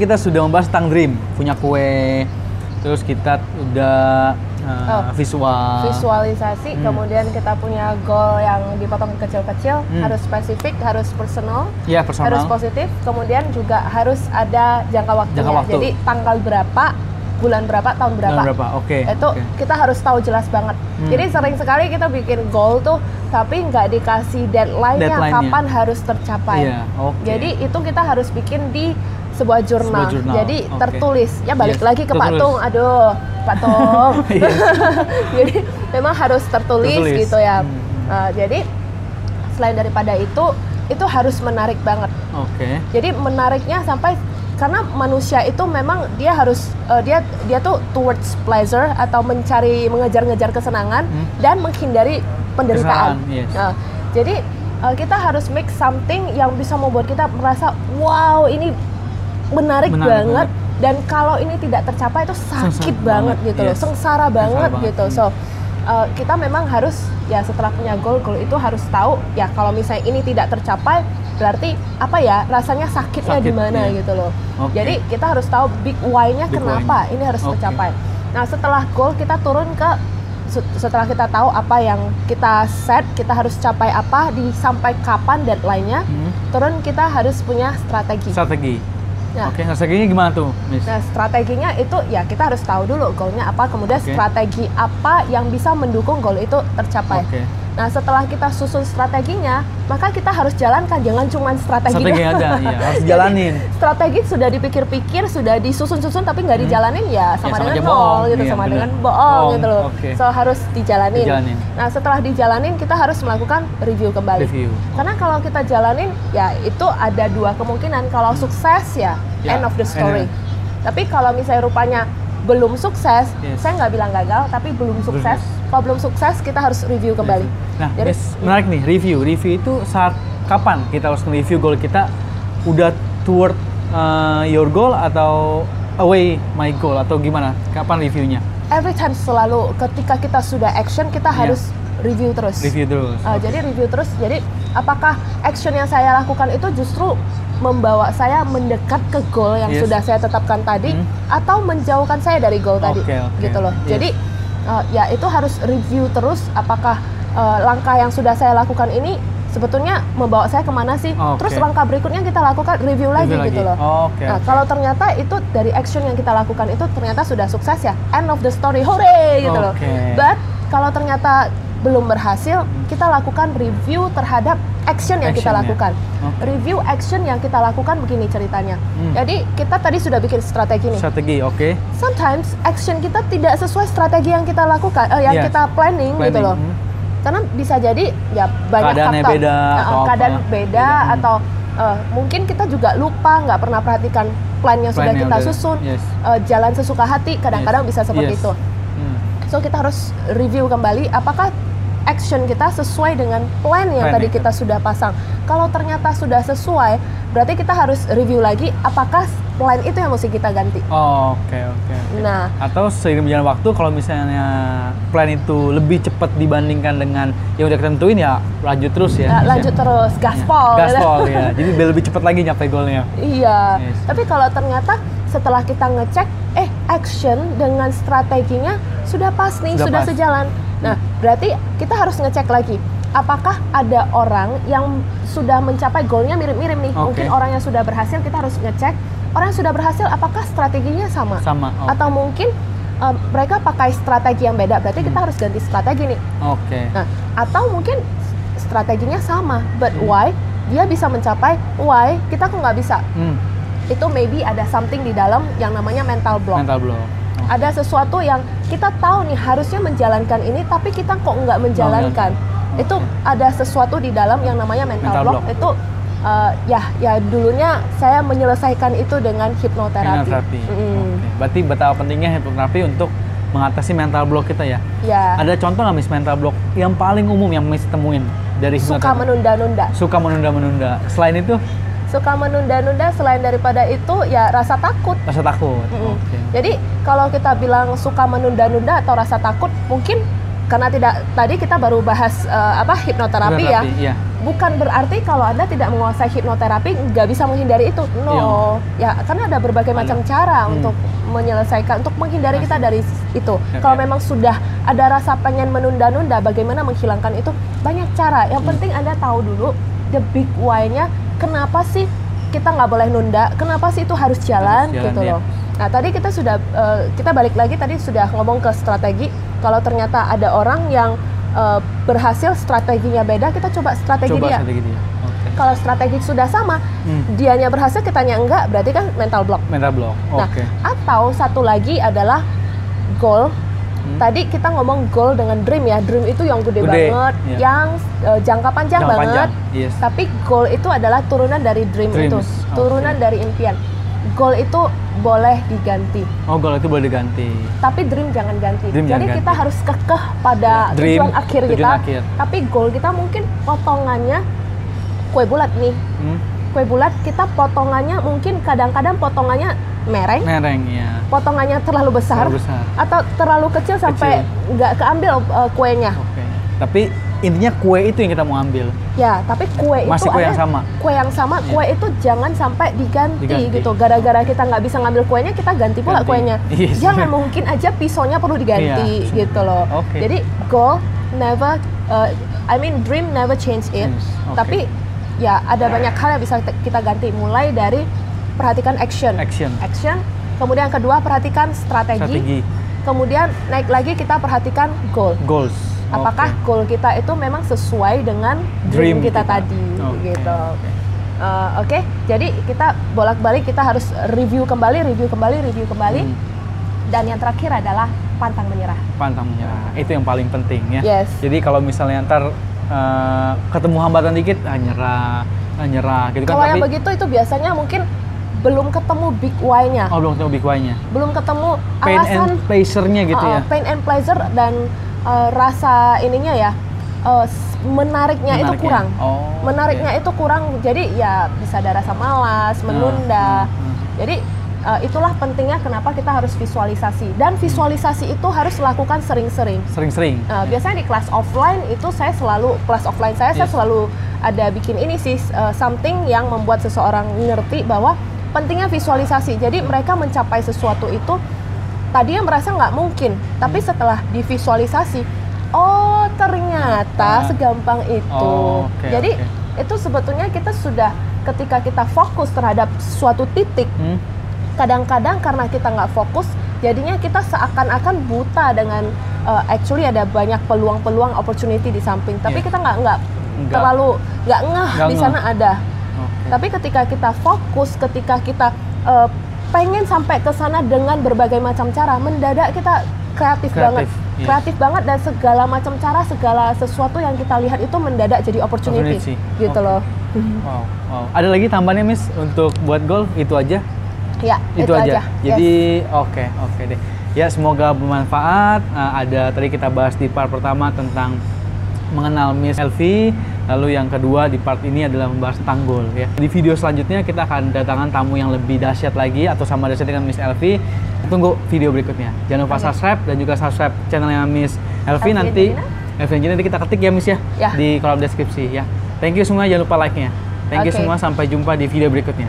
kita sudah membahas tentang dream, punya kue, terus kita udah uh, Oh. visual. visualisasi Hmm. kemudian kita punya goal yang dipotong kecil-kecil Hmm. harus spesifik harus personal Ya personal. harus positif kemudian juga harus ada jangka waktunya Jangka waktu. jadi tanggal berapa bulan berapa tahun berapa, Bulan berapa? Oke, itu oke. kita harus tahu jelas banget Hmm. jadi sering sekali kita bikin goal tuh tapi nggak dikasih deadline-nya Deadline-nya. kapan harus tercapai Iya, oke. jadi itu kita harus bikin di sebuah jurnal, Sebuah jurnal, jadi oke. tertulis ya balik Yes, lagi ke Pak tertulis. Tung aduh Pak Tung Iya. jadi memang harus tertulis, Tertulis. gitu ya. Hmm. Nah, jadi selain daripada itu, itu harus menarik banget. Oke. Jadi menariknya sampai karena manusia itu memang dia harus eh, dia dia tuh towards pleasure atau mencari mengejar-ngejar kesenangan Hmm. dan menghindari penderitaan. Kesenangan, yes. Nah, jadi kita harus make something yang bisa membuat kita merasa wow ini menarik, Menarik banget. banget. dan kalau ini tidak tercapai itu sakit Sengsara banget, banget, gitu loh, yes. sengsara banget banget, gitu. hmm. So uh, kita memang harus ya setelah punya goal goal itu harus tahu ya kalau misalnya ini tidak tercapai berarti apa ya rasanya sakitnya di mana iya. gitu loh. Oke. Jadi kita harus tahu big why-nya kenapa why-nya. ini harus Oke. tercapai. Nah setelah goal kita turun ke se- setelah kita tahu apa yang kita set, kita harus capai apa, di sampai kapan deadline-nya, Hmm. turun kita harus punya strategi. Strategi. Nah, Oke, strateginya gimana tuh, Miss? Nah, strateginya itu ya kita harus tahu dulu goalnya apa, kemudian Oke. strategi apa yang bisa mendukung goal itu tercapai. Oke. Nah, setelah kita susun strateginya, maka kita harus jalankan, jangan cuma strategi. Strategi ada, iya, harus Jadi, jalanin. Strategi sudah dipikir-pikir, sudah disusun-susun, tapi nggak dijalanin ya sama, sama dengan nol bohong, gitu, iya, sama bener. dengan bohong gitu loh. oke. So harus dijalanin. Dijalanin. Nah, setelah dijalanin kita harus melakukan review kembali. Review. Karena kalau kita jalanin, ya itu ada dua kemungkinan. Kalau sukses ya, Ya, end of the story. end. Tapi kalau misalnya rupanya belum sukses, Yes. saya nggak bilang gagal, tapi belum sukses. Kalau belum sukses, kita harus review kembali. Nah, Jadi- Miss, menarik nih, review. Review itu saat kapan kita harus nge-review goal kita udah toward uh, your goal atau away my goal atau gimana? Kapan reviewnya? Every time selalu ketika kita sudah action, kita Iya. harus review terus. Review terus. Uh, Jadi review terus. Jadi apakah action yang saya lakukan itu justru membawa saya mendekat ke goal yang Yes. sudah saya tetapkan tadi, Hmm. atau menjauhkan saya dari goal tadi, Oke, oke. gitu loh. Yes. Jadi uh, ya itu harus review terus. Apakah uh, langkah yang sudah saya lakukan ini sebetulnya membawa saya ke mana sih? Oke. Terus langkah berikutnya kita lakukan review, lagi, Review gitu lagi. loh. Oke, Nah, oke. kalau ternyata itu dari action yang kita lakukan itu ternyata sudah sukses ya, end of the story, hore gitu loh. Oke. But kalau ternyata belum berhasil, kita lakukan review terhadap action yang kita lakukan. Oke. Review action yang kita lakukan begini ceritanya. Hmm. Jadi kita tadi sudah bikin strategi nih. Strategi, oke. Sometimes action kita tidak sesuai strategi yang kita lakukan, eh, yang Yes. kita planning, gitu Planning, loh. hmm. Karena bisa jadi ya banyak Keadaannya faktor. beda Eh, atau keadaan apa. beda Hmm. atau eh, mungkin kita juga lupa nggak pernah perhatikan plan yang sudah Plan yang kita udah- susun. yes. Eh, jalan sesuka hati kadang-kadang Yes. bisa seperti Yes. itu. Hmm. So kita harus review kembali apakah action kita sesuai dengan plan yang Plan tadi yang kita sudah pasang. Kalau ternyata sudah sesuai, berarti kita harus review lagi apakah plan itu yang mesti kita ganti. Oh, Oke, oke. oke. Nah, Atau seiring berjalan waktu kalau misalnya plan itu lebih cepat dibandingkan dengan yang udah kita tentuin ya lanjut terus ya. ya, ya? lanjut terus gaspol. gitu. Gaspol ya. Jadi biar lebih cepat lagi nyampe goalnya. Iya. Yes. Tapi kalau ternyata setelah kita ngecek, eh action dengan strateginya sudah pas nih, Sudah sudah, pas. sejalan. Nah, berarti kita harus ngecek lagi. Apakah ada orang yang sudah mencapai goalnya mirip-mirip nih? Oke. Mungkin orang yang sudah berhasil kita harus ngecek. Orang yang sudah berhasil apakah strateginya sama? Sama. oh, Atau mungkin eh, mereka pakai strategi yang beda. Berarti kita Hmm. harus ganti strategi nih. Oke. Nah, atau mungkin strateginya sama, but Hmm. why dia bisa mencapai, why kita kok nggak bisa? Hmm, Itu maybe ada something di dalam yang namanya mental block. mental block. Ada sesuatu yang kita tahu nih harusnya menjalankan ini, tapi kita kok nggak menjalankan. Itu ada sesuatu di dalam yang namanya mental, Mental block. block. Itu uh, ya ya dulunya saya menyelesaikan itu dengan hipnoterapi. Hipnoterapi. Mm, Oke. Berarti betapa pentingnya hipnoterapi untuk mengatasi mental block kita ya. Ya. Ada contoh nggak Miss mental block yang paling umum yang Miss temuin dari suka menunda-nunda. Suka menunda-menunda. Selain itu Suka menunda-nunda selain daripada itu ya rasa takut. rasa takut. Mm-mm. Oke. Jadi kalau kita bilang suka menunda-nunda atau rasa takut, mungkin karena tidak tadi kita baru bahas eh, apa hipnoterapi ya. Iya. bukan berarti kalau anda tidak menguasai hipnoterapi nggak bisa menghindari itu no ya karena ada berbagai Ada. macam cara Hmm. untuk menyelesaikan untuk menghindari kita dari itu Ya, kalau ya. memang sudah ada rasa pengen menunda-nunda bagaimana menghilangkan itu banyak cara yang Hmm. penting anda tahu dulu the big why-nya kenapa sih kita nggak boleh nunda kenapa sih itu harus jalan, jalan, gitu ya. loh nah tadi kita sudah eh, kita balik lagi tadi sudah ngomong ke strategi kalau ternyata ada orang yang eh, berhasil strateginya beda kita coba strategi Coba dia strategi dia. Kalau strategi sudah sama Hmm. dianya berhasil kitanya enggak berarti kan mental block Mental block. Nah, Oke. atau satu lagi adalah goal. Hmm. Tadi kita ngomong goal dengan dream ya. Dream itu yang gede, Gede, banget, iya. yang eh, jangka panjang Jangka banget. panjang, yes. Tapi goal itu adalah turunan dari dream Dreams, itu, turunan dari impian. Goal itu boleh diganti, Oh, goal itu boleh diganti. tapi dream jangan ganti. Dream Jadi jangan kita ganti. harus kekeh pada Ya, dream, tujuan akhir tujuan kita. akhir. Tapi goal kita mungkin potongannya kue bulat nih. Hmm. Kue bulat kita potongannya mungkin kadang-kadang potongannya mereng, Mereng ya. Potongannya terlalu besar, Terlalu besar. atau terlalu kecil sampai nggak keambil uh, kuenya. Oke. Tapi intinya kue itu yang kita mau ambil. Ya, tapi kue Masih itu kue ada yang sama? Kue yang sama, Iya. kue itu jangan sampai diganti, Diganti. gitu. Gara-gara kita nggak bisa ngambil kuenya, kita ganti pula Ganti. kuenya. Yes. Jangan mungkin aja pisaunya perlu diganti, Iya. gitu loh. Oke. Jadi goal never, uh, I mean dream never change it. Change, oke. Tapi ya ada banyak hal yang bisa kita ganti. Mulai dari perhatikan action. Action. Action. Kemudian yang kedua perhatikan Strategi. Kemudian naik lagi kita perhatikan goal. Goals. Apakah Oke. goal kita itu memang sesuai dengan dream, Dream kita, kita. tadi Oke, gitu. Uh, Oke, jadi kita bolak-balik kita harus review kembali, review kembali, review kembali. Hmm. Dan yang terakhir adalah pantang menyerah. pantang menyerah. Itu yang paling penting ya. Yes. Jadi kalau misalnya ntar eh, ketemu hambatan dikit, ah nyerah, ah nyerah gitu kan. Kalau yang Tapi begitu itu biasanya mungkin belum ketemu big why-nya, oh belum ketemu big why-nya. belum ketemu Pain alasan and pleasure-nya gitu uh, ya. pain and pleasure dan uh, rasa ininya ya uh, s- menariknya, itu Menariknya. kurang. Oh, menariknya oke. itu kurang, jadi ya bisa ada rasa malas, menunda. hmm, hmm. Jadi uh, itulah pentingnya kenapa kita harus visualisasi dan visualisasi itu harus lakukan sering-sering. Sering-sering. Uh, biasanya di kelas offline itu saya selalu kelas offline saya saya Yes. selalu ada bikin ini sih uh, something yang membuat seseorang ngerti bahwa pentingnya visualisasi. Jadi mereka mencapai sesuatu itu tadinya merasa nggak mungkin, tapi Hmm. setelah divisualisasi, oh ternyata segampang itu. Oh, oke, Jadi oke. itu sebetulnya kita sudah ketika kita fokus terhadap suatu titik Hmm? kadang-kadang karena kita nggak fokus jadinya kita seakan-akan buta dengan uh, actually ada banyak peluang-peluang opportunity di samping tapi Iya. kita nggak nggak terlalu nggak ngeh di sana ada. Tapi ketika kita fokus ketika kita uh, pengen sampai ke sana dengan berbagai macam cara mendadak kita kreatif, Kreatif, banget yes. kreatif banget dan segala macam cara segala sesuatu yang kita lihat itu mendadak jadi opportunity, Opportunity. gitu Oke. loh Wow, wow. Ada lagi tambahannya Miss untuk buat gol itu aja? ya itu, aja. Yes. Jadi oke oke deh. Ya semoga bermanfaat. Nah, ada tadi kita bahas di part pertama tentang mengenal Miss Elvi. Lalu yang kedua di part ini adalah membahas tentang gol ya. Di video selanjutnya kita akan datangkan tamu yang lebih dahsyat lagi atau sama dahsyat dengan Miss Elvi. Tunggu video berikutnya. Jangan lupa subscribe dan juga subscribe channelnya Miss Elvi nanti. Elvi Angelina nanti kita ketik ya Miss ya, Ya. di kolom deskripsi ya. Thank you semua jangan lupa like-nya. Thank you Oke. semua sampai jumpa di video berikutnya.